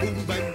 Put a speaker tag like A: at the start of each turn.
A: boom, bang,